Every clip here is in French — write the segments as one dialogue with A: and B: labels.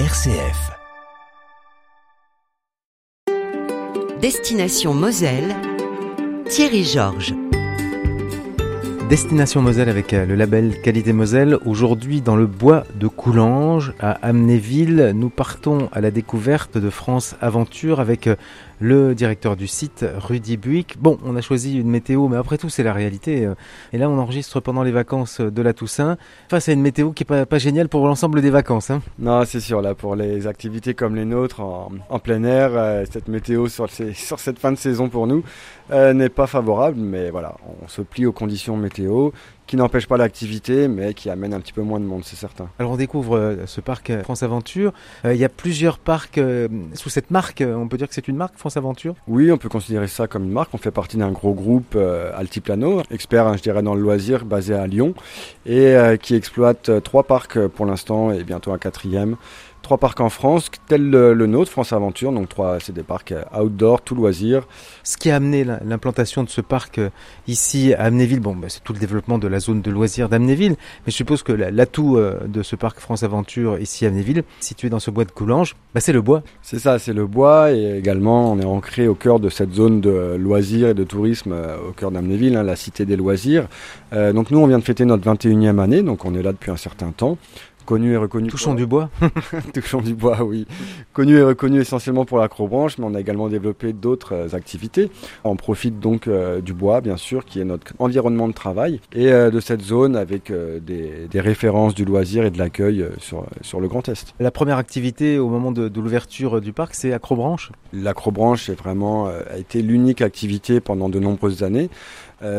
A: RCF.
B: Destination Moselle, Thierry Georges.
C: Destination Moselle avec euh, le label Qualité Moselle. Aujourd'hui, dans le bois de Coulanges, à Amnéville, nous partons à la découverte de France Aventure avec euh, le directeur du site, Rudy Buick. Bon, on a choisi une météo, mais après tout, c'est la réalité. euh. Et là, on enregistre pendant les vacances de la Toussaint, face à une météo qui est pas, géniale pour l'ensemble des vacances. hein.
D: Non, c'est sûr, là, pour les activités comme les nôtres en, plein air, euh, cette météo sur, cette fin de saison pour nous euh, n'est pas favorable, mais voilà, on se plie aux conditions météo qui n'empêchent pas l'activité, mais qui amènent un petit peu moins de monde, c'est certain.
C: Alors, on découvre euh, ce parc euh, France Aventure. Euh, Il y a plusieurs parcs euh, sous cette marque. On peut dire que c'est une marque, France Aventure
D: Oui, on peut considérer ça comme une marque. On fait partie d'un gros groupe Altiplano, expert, hein, je dirais, dans le loisir, basé à Lyon, et qui exploite trois parcs pour l'instant et bientôt un quatrième. Trois parcs en France, tel le, le nôtre, France Aventure. Donc trois, c'est des parcs euh, outdoor, tout loisir.
C: Ce qui a amené la- l'implantation de ce parc euh, ici à Amnéville, bon, bah, c'est tout le développement de la zone de loisirs d'Amnéville, mais je suppose que la- l'atout euh, de ce parc France Aventure ici à Amnéville, situé dans ce bois de Coulanges, bah, c'est le bois.
D: C'est ça, c'est le bois et également on est ancré au cœur de cette zone de loisirs et de tourisme au cœur d'Amnéville, hein, la cité des loisirs. Euh, donc nous on vient de fêter notre 21e année, donc on est là depuis un certain temps. Connu et reconnu.
C: Touchons
D: pour-
C: du bois.
D: Touchons du bois, oui. Connu et reconnu essentiellement pour l'acrobranche, mais on a également développé d'autres euh, activités. On profite donc euh, du bois, bien sûr, qui est notre environnement de travail, et euh, de cette zone avec euh, des, des références du loisir et de l'accueil sur, sur le Grand Est.
C: La première activité au moment de, de l'ouverture du parc, c'est Acrobranche.
D: L'acrobranche est vraiment a été l'unique activité pendant de nombreuses années.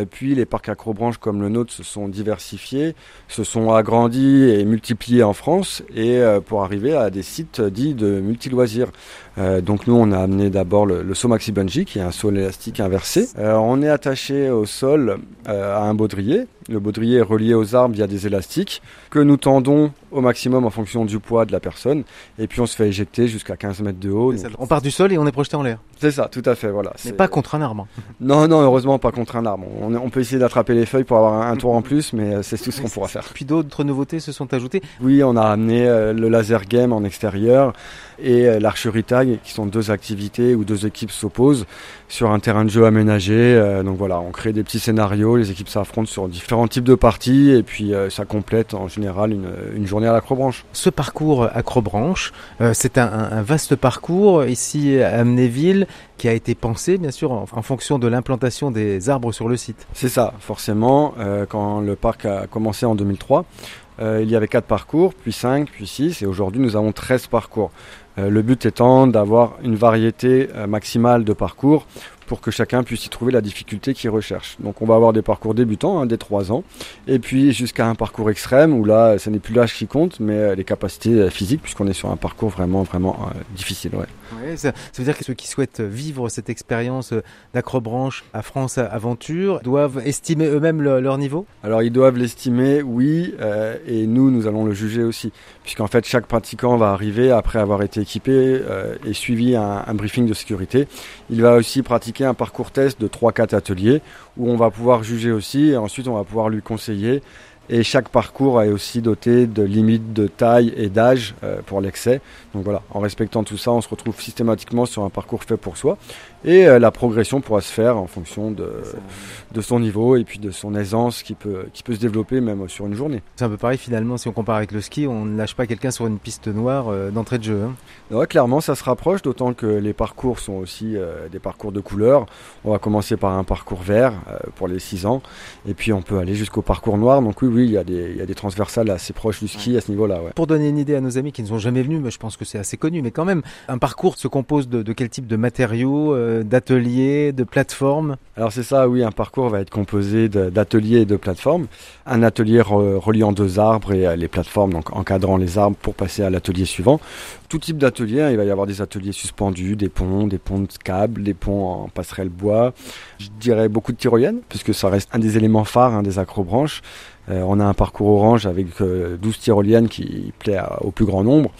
D: Puis les parcs acrobranches comme le nôtre se sont diversifiés, se sont agrandis et multipliés en France et euh, pour arriver à des sites dits de multi-loisirs. Euh, donc nous on a amené d'abord le, le saut maxi bungee qui est un saut élastique inversé. Euh, on est attaché au sol euh, à un baudrier. Le baudrier est relié aux arbres via des élastiques que nous tendons au maximum en fonction du poids de la personne et puis on se fait éjecter jusqu'à 15 mètres de haut. Donc,
C: On part du sol et on est projeté en l'air.
D: c'est ça, tout à fait, voilà.
C: Mais
D: C'est-
C: pas contre un arbre.
D: Non, non, heureusement pas contre un arbre. On, on peut essayer d'attraper les feuilles pour avoir un, un tour en plus, mais c'est tout ce qu'on pourra faire.
C: Puis d'autres nouveautés se sont ajoutées.
D: Oui, on a amené le laser game en extérieur et l'archerie qui sont deux activités où deux équipes s'opposent sur un terrain de jeu aménagé. Euh, donc voilà, on crée des petits scénarios, les équipes s'affrontent sur différents types de parties et puis euh, ça complète en général une, une journée à l'acrobranche.
C: Ce parcours Acrobranche, euh, c'est un, vaste parcours ici à Amnéville qui a été pensé bien sûr en, en fonction de l'implantation des arbres sur le site.
D: C'est ça, forcément. quand le parc a commencé en 2003, euh, il y avait quatre parcours, puis 5, puis 6, et aujourd'hui nous avons 13 parcours. Euh, le but étant d'avoir une variété euh, maximale de parcours pour que chacun puisse y trouver la difficulté qu'il recherche. Donc on va avoir des parcours débutants, hein, dès 3 ans, et puis jusqu'à un parcours extrême où là, ce n'est plus l'âge qui compte, mais euh, les capacités euh, physiques, puisqu'on est sur un parcours vraiment, vraiment euh, difficile. Ouais.
C: Ouais, ça, ça veut dire que ceux qui souhaitent vivre cette expérience d'acrobranche à France Aventure doivent estimer eux-mêmes le- leur niveau?
D: Alors ils doivent l'estimer, oui, euh, et nous, nous allons le juger aussi, puisqu'en fait chaque pratiquant va arriver après avoir été équipé euh, et suivi un, un briefing de sécurité. Il va aussi pratiquer un parcours test de 3-4 ateliers où on va pouvoir juger aussi, et ensuite on va pouvoir lui conseiller. Et chaque parcours est aussi doté de limites de taille et d'âge euh, pour l'excès. Donc voilà, en respectant tout ça, on se retrouve systématiquement sur un parcours fait pour soi. Et euh, la progression pourra se faire en fonction de, de son niveau et puis de son aisance qui peut, qui peut se développer même sur une journée.
C: C'est un peu pareil finalement si on compare avec le ski, on ne lâche pas quelqu'un sur une piste noire euh, d'entrée de jeu. hein.
D: Ouais, clairement, ça se rapproche, d'autant que les parcours sont aussi euh, des parcours de couleurs. On va commencer par un parcours vert euh, pour les 6 ans, et puis on peut aller jusqu'au parcours noir. Donc oui, oui, il y, a des, il y a des transversales assez proches du ski à ce niveau-là. Ouais.
C: Pour donner une idée à nos amis qui ne sont jamais venus, mais je pense que c'est assez connu, mais quand même, un parcours se compose de, de quel type de matériaux, euh, d'ateliers, de plateformes?
D: Alors c'est ça, oui, un parcours va être composé d'ateliers et de plateformes. Un atelier re- reliant deux arbres et euh, les plateformes, donc encadrant les arbres pour passer à l'atelier suivant. Tout type d'atelier, hein, il va y avoir des ateliers suspendus, des ponts, des ponts de câbles, des ponts en passerelle bois. Je dirais beaucoup de tyroliennes, puisque ça reste un des éléments phares hein, des acrobranches. Euh, on a un parcours orange avec euh, 12 tyroliennes qui plaît au plus grand nombre.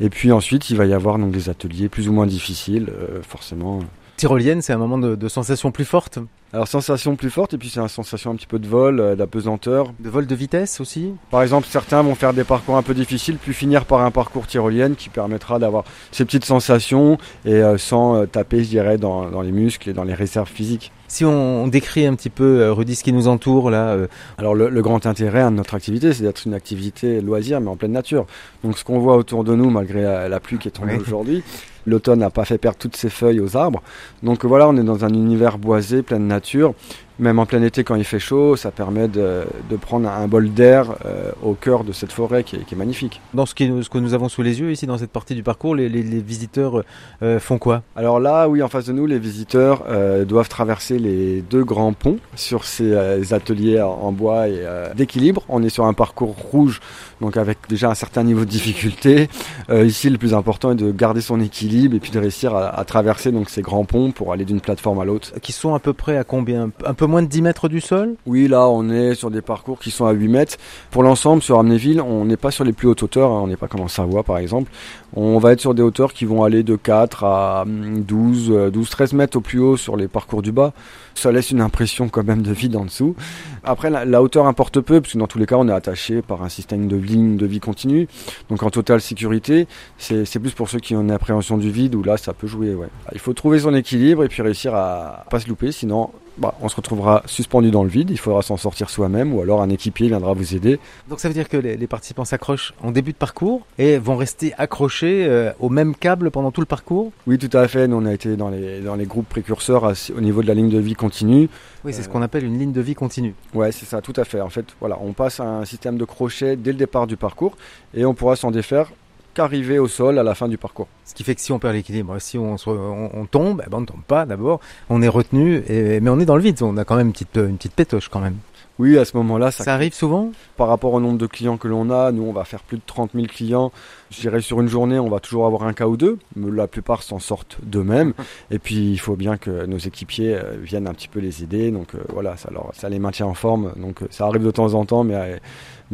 D: Et puis ensuite, il va y avoir donc des ateliers plus ou moins difficiles, euh, forcément
C: Tyrolienne, c'est un moment de, de sensation plus forte
D: alors sensation plus forte et puis c'est une sensation un petit peu de vol, euh, d'apesanteur.
C: De vol de vitesse aussi
D: Par exemple, certains vont faire des parcours un peu difficiles puis finir par un parcours tyrolienne qui permettra d'avoir ces petites sensations et euh, sans euh, taper, je dirais, dans, dans, les muscles et dans les réserves physiques.
C: Si on, décrit un petit peu, Rudy, ce qui nous entoure là.
D: Alors le, le, grand intérêt de notre activité, c'est d'être une activité loisir mais en pleine nature. Donc ce qu'on voit autour de nous, malgré la, la pluie qui est tombée aujourd'hui, L'automne n'a pas fait perdre toutes ses feuilles aux arbres. Donc voilà, on est dans un univers boisé, plein de nature. Même en plein été, quand il fait chaud, ça permet de, prendre un bol d'air euh, au cœur de cette forêt qui est, magnifique.
C: Dans ce, ce, que nous avons sous les yeux ici, dans cette partie du parcours, les, visiteurs euh, font quoi?
D: Alors là, oui, en face de nous, les visiteurs euh, doivent traverser les deux grands ponts sur ces ateliers en bois et d'équilibre. On est sur un parcours rouge, donc avec déjà un certain niveau de difficulté. ici, le plus important est de garder son équilibre et puis de réussir à, à traverser donc ces grands ponts pour aller d'une plateforme à l'autre.
C: Qui sont à peu près à combien un peu moins de 10 mètres du sol?
D: Oui, là, on est sur des parcours qui sont à 8 mètres. Pour l'ensemble, sur Amnéville, on n'est pas sur les plus hautes hauteurs. Hein. On n'est pas comme en Savoie, par exemple. On va être sur des hauteurs qui vont aller de 4 à 12, 12, 13 mètres au plus haut sur les parcours du bas. Ça laisse une impression quand même de vide en dessous. Après, la, hauteur importe peu, parce que dans tous les cas, on est attaché par un système de ligne de vie continue. Donc en totale sécurité, c'est plus pour ceux qui ont une appréhension du vide, où là, ça peut jouer. Il faut trouver son équilibre et puis réussir à pas se louper, sinon bah, on se retrouvera suspendu dans le vide, il faudra s'en sortir soi-même ou alors un équipier viendra vous aider.
C: Donc ça veut dire que les, participants s'accrochent en début de parcours et vont rester accrochés euh, au même câble pendant tout le parcours?
D: Oui, tout à fait. Nous, on a été dans les, dans les groupes précurseurs au niveau de la ligne de vie continue.
C: Oui, c'est ce qu'on appelle une ligne de vie continue.
D: Ouais, c'est ça, tout à fait. En fait, voilà, on passe à un système de crochet dès le départ du parcours et on pourra s'en défaire qu'arriver au sol à la fin du parcours.
C: Ce qui fait que si on perd l'équilibre, si on, on, tombe, eh ben on ne tombe pas d'abord, on est retenu, et, mais on est dans le vide, on a quand même une petite, une petite pétoche quand même.
D: Oui, à ce moment-là,
C: ça, ça, arrive souvent?
D: Par rapport au nombre de clients que l'on a, nous, on va faire plus de 30 000 clients. Je dirais sur une journée, on va toujours avoir un cas ou deux, mais la plupart s'en sortent d'eux-mêmes. Et puis, il faut bien que nos équipiers euh, viennent un petit peu les aider. Donc euh, voilà, ça, leur, ça les maintient en forme. Donc euh, ça arrive de temps en temps, mais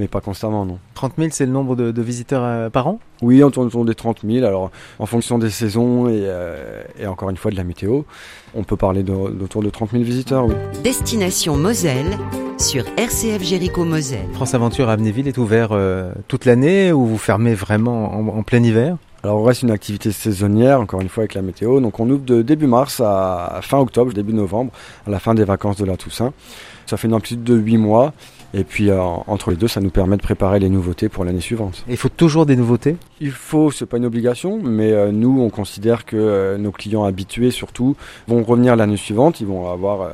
D: mais pas constamment, non.
C: 30 000, c'est le nombre de, visiteurs euh, par an?
D: Oui, on tourne autour des 30 000. Alors, en fonction des saisons euh, et, encore une fois de la météo, on peut parler d'autour de, 30 000 visiteurs, oui.
B: Destination Moselle sur RCF Jéricho Moselle.
C: France Aventure à Amnéville est ouvert euh, toute l'année ou vous fermez vraiment en, plein hiver?
D: Alors on reste une activité saisonnière, encore une fois avec la météo. Donc on ouvre de début mars à fin octobre, début novembre, à la fin des vacances de la Toussaint. Ça fait une amplitude de 8 mois. Et puis euh, entre les deux, ça nous permet de préparer les nouveautés pour l'année suivante.
C: il faut toujours des nouveautés?
D: Il faut, c'est pas une obligation, mais euh, nous, on considère que euh, nos clients habitués, surtout, vont revenir l'année suivante. Ils vont avoir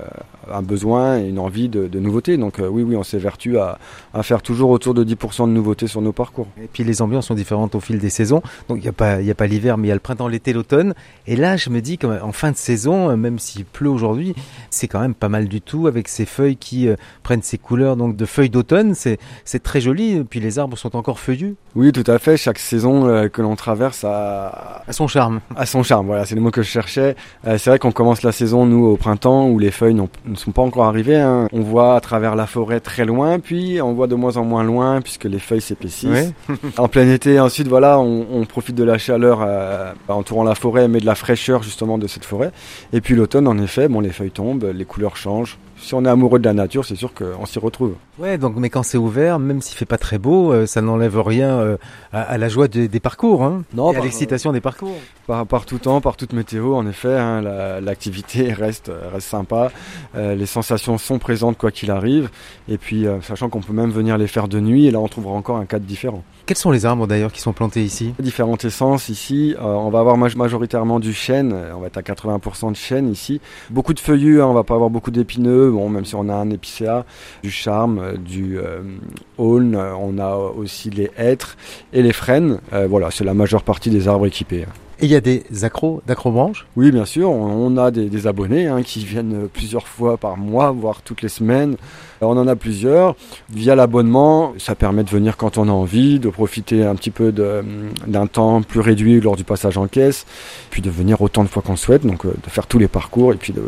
D: un besoin et une envie de, de nouveautés. Donc oui, oui, on s'évertue à, à faire toujours autour de 10% de nouveautés sur nos parcours.
C: Et puis les ambiances sont différentes au fil des saisons. Donc il n'y a pas, a l'hiver, mais il y a le printemps, l'été, l'automne. Et là, je me dis qu'en fin de saison, même s'il pleut aujourd'hui, c'est quand même pas mal du tout avec ces feuilles qui prennent ces couleurs donc de feuilles d'automne, c'est très joli, et puis les arbres sont encore feuillus.
D: Oui, tout à fait, chaque saison euh, que l'on traverse a...
C: son charme.
D: A son charme, voilà, c'est le mot que je cherchais. Euh, c'est vrai qu'on commence la saison, nous, au printemps, où les feuilles ne sont pas encore arrivées. Hein. On voit à travers la forêt très loin, puis on voit de moins en moins loin, puisque les feuilles s'épaississent. en plein été, ensuite, voilà, on, profite de la chaleur euh, entourant la forêt, mais de la fraîcheur, justement, de cette forêt. Et puis l'automne, en effet, bon, les feuilles tombent, les couleurs changent si on est amoureux de la nature, c'est sûr qu'on s'y retrouve.
C: Ouais, donc mais quand c'est ouvert, même s'il fait pas très beau, euh, ça n'enlève rien euh, à, la joie des parcours, hein, non, et à l'excitation des parcours.
D: Par, par, tout temps, par toute météo, en effet, hein, l'activité reste reste sympa. Euh, les sensations sont présentes quoi qu'il arrive, et puis sachant qu'on peut même venir les faire de nuit, et là on trouvera encore un cadre différent.
C: Quels sont les arbres d'ailleurs qui sont plantés ici?
D: Différentes essences ici. on va avoir majoritairement du chêne. On va être à 80% de chêne ici. Beaucoup de feuillus. Hein, on va pas avoir beaucoup d'épineux bon, même si on a un épicéa, du charme, euh, du euh, aulne, euh, on a aussi les hêtres et les frênes. voilà, c'est la majeure partie des arbres équipés.
C: Et il y a des accros, d'acrobranches
D: Oui, bien sûr. On, a des, abonnés hein, qui viennent plusieurs fois par mois, voire toutes les semaines. On en a plusieurs. Via l'abonnement, ça permet de venir quand on a envie, de profiter un petit peu d'un temps plus réduit lors du passage en caisse, puis de venir autant de fois qu'on souhaite, donc de faire tous les parcours et puis de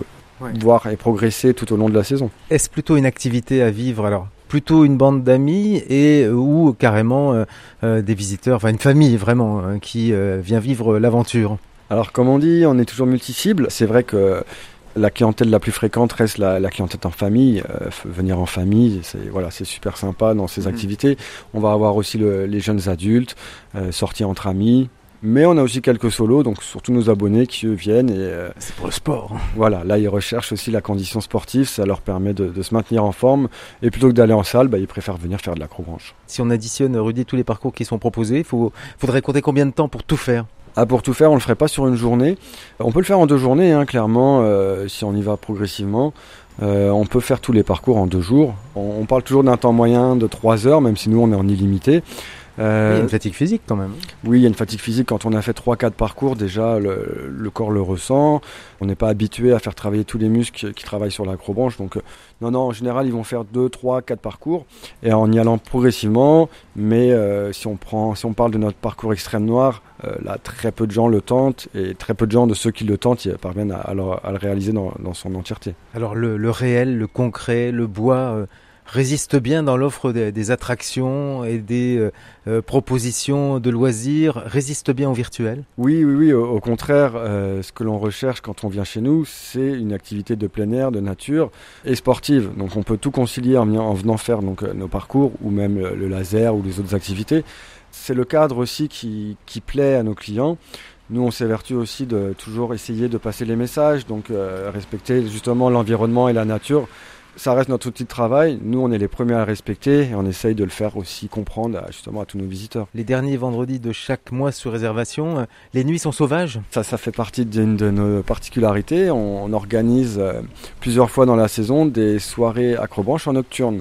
D: voir et progresser tout au long de la saison.
C: Est-ce plutôt une activité à vivre alors? Plutôt une bande d'amis et euh, ou carrément euh, euh, des visiteurs, enfin une famille vraiment hein, qui vient vivre l'aventure
D: Alors comme on dit, on est toujours multi-cible. C'est vrai que la clientèle la plus fréquente reste la, clientèle en famille. Euh, venir en famille, c'est voilà, c'est super sympa dans ces mmh. activités. On va avoir aussi les jeunes adultes, euh, sortir entre amis. Mais on a aussi quelques solos, donc surtout nos abonnés qui eux viennent et
C: euh, c'est pour le sport.
D: Voilà, là ils recherchent aussi la condition sportive, ça leur permet de, se maintenir en forme et plutôt que d'aller en salle, bah, ils préfèrent venir faire de l'acrobranche.
C: Si on additionne Rudy tous les parcours qui sont proposés, il faudrait compter combien de temps pour tout faire?
D: Ah, pour tout faire, on le ferait pas sur une journée. On peut le faire en deux journées, hein, clairement, euh, si on y va progressivement. Euh, on peut faire tous les parcours en deux jours. On, parle toujours d'un temps moyen de trois heures, même si nous on est en illimité.
C: Euh, il y a une fatigue physique quand même.
D: Oui, il y a une fatigue physique. Quand on a fait 3-4 parcours, déjà, le, corps le ressent. On n'est pas habitué à faire travailler tous les muscles qui travaillent sur l'acrobranche. Donc, euh, non, non, en général, ils vont faire 2, 3, 4 parcours et en y allant progressivement. Mais euh, si, on prend, si on parle de notre parcours extrême noir, là, très peu de gens le tentent et très peu de gens de ceux qui le tentent parviennent à, le, réaliser dans, son entièreté.
C: Alors, le, le, réel, le concret, le bois résiste bien dans l'offre des, attractions et des euh, euh, propositions de loisirs, résiste bien au virtuel?
D: Oui, oui, oui. Au, contraire, euh, ce que l'on recherche quand on vient chez nous, c'est une activité de plein air, de nature et sportive. Donc on peut tout concilier en, venant faire donc, nos parcours ou même le, laser ou les autres activités. C'est le cadre aussi qui, qui plaît à nos clients. Nous, on s'évertue aussi de toujours essayer de passer les messages, donc respecter justement l'environnement et la nature ça reste notre outil de travail. Nous, on est les premiers à respecter et on essaye de le faire aussi comprendre justement à tous nos visiteurs.
C: Les derniers vendredis de chaque mois sur réservation, euh, les nuits sont sauvages
D: Ça, ça fait partie d'une de nos particularités. On, organise euh, plusieurs fois dans la saison des soirées acrobranches en nocturne.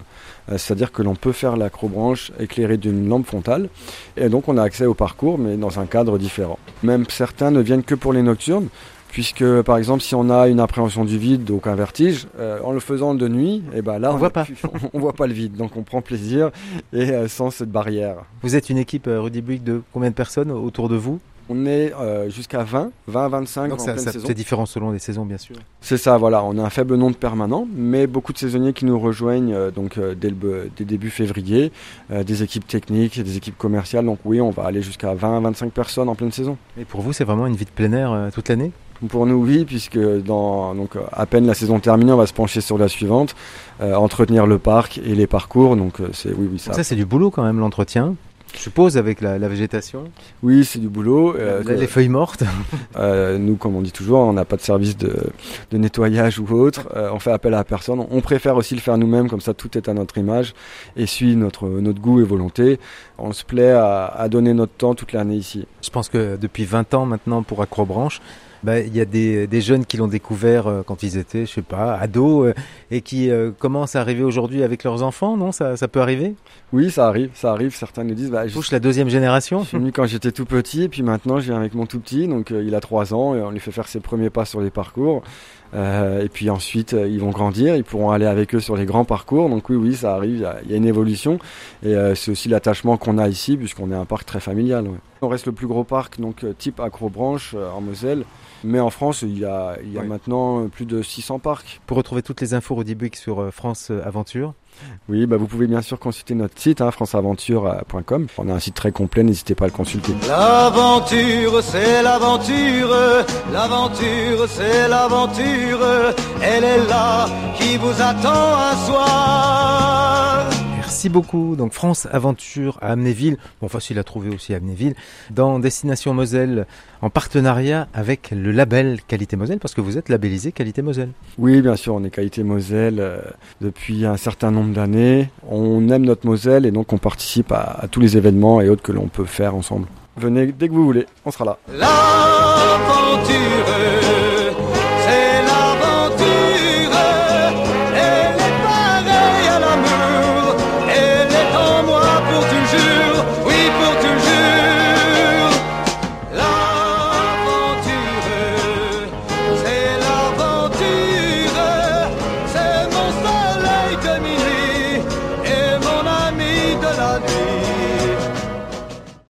D: Euh, c'est-à-dire que l'on peut faire l'acrobranche éclairée d'une lampe frontale. Et donc, on a accès au parcours, mais dans un cadre différent. Même certains ne viennent que pour les nocturnes puisque par exemple si on a une appréhension du vide, donc un vertige, euh, en le faisant de nuit, et eh ben là
C: on, voit pas,
D: on, voit pas le vide, donc on prend plaisir et euh, sans cette barrière.
C: Vous êtes une équipe euh, Rudy Buick de combien de personnes autour de vous?
D: On est jusqu'à 20, 20, 25
C: Donc ça, C'est différent selon les saisons, bien sûr.
D: C'est ça, voilà. On a un faible nombre de permanents, mais beaucoup de saisonniers qui nous rejoignent donc dès, le, début février, des équipes techniques, des équipes commerciales. Donc oui, on va aller jusqu'à 20, 25 personnes en pleine saison.
C: Et pour vous, c'est vraiment une vie de plein air toute l'année?
D: Pour nous, oui, puisque dans, donc, à peine la saison terminée, on va se pencher sur la suivante, euh, entretenir le parc et les parcours. Donc, euh, c'est oui, oui,
C: ça. Ça, c'est du boulot quand même, l'entretien. Je suppose avec la, végétation.
D: Oui, c'est du boulot.
C: Euh, les feuilles mortes.
D: nous, comme on dit toujours, on n'a pas de service de, nettoyage ou autre. on fait appel à personne. On préfère aussi le faire nous-mêmes, comme ça tout est à notre image et suit notre, notre goût et volonté. On se plaît à, à donner notre temps toute l'année ici.
C: Je pense que depuis 20 ans maintenant pour Acrobranche, bah, il y a des, des jeunes qui l'ont découvert euh, quand ils étaient, je sais pas, ados, euh, et qui euh, commencent à arriver aujourd'hui avec leurs enfants, non? Ça, ça peut arriver?
D: Oui, ça arrive, ça arrive. Certains nous disent,
C: bah, je touche la deuxième génération.
D: Je suis venu quand j'étais tout petit, et puis maintenant je viens avec mon tout petit, donc il a trois ans, et on lui fait faire ses premiers pas sur les parcours. Euh, et puis ensuite, ils vont grandir, ils pourront aller avec eux sur les grands parcours. Donc oui, oui, ça arrive, il y, a une évolution. Et euh, c'est aussi l'attachement qu'on a ici, puisqu'on est un parc très familial. On reste le plus gros parc, donc type Acrobranche en Moselle. Mais en France, il y a, il y a maintenant plus de 600 parcs.
C: Pour retrouver toutes les infos Rudy sur euh, France Aventure
D: Oui, bah vous pouvez bien sûr consulter notre site, hein, franceaventure.com. On a un site très complet, n'hésitez pas à le consulter.
A: L'aventure, c'est l'aventure, l'aventure, c'est l'aventure, elle est là qui vous attend un soir.
C: Merci beaucoup. Donc France Aventure à Amnéville, bon facile à trouver aussi à Amnéville, dans Destination Moselle en partenariat avec le label Qualité Moselle, parce que vous êtes labellisé Qualité Moselle.
D: Oui, bien sûr, on est Qualité Moselle euh, depuis un certain nombre d'années. On aime notre Moselle et donc on participe à, tous les événements et autres que l'on peut faire ensemble. Venez dès que vous voulez, on sera là.
A: L'aventure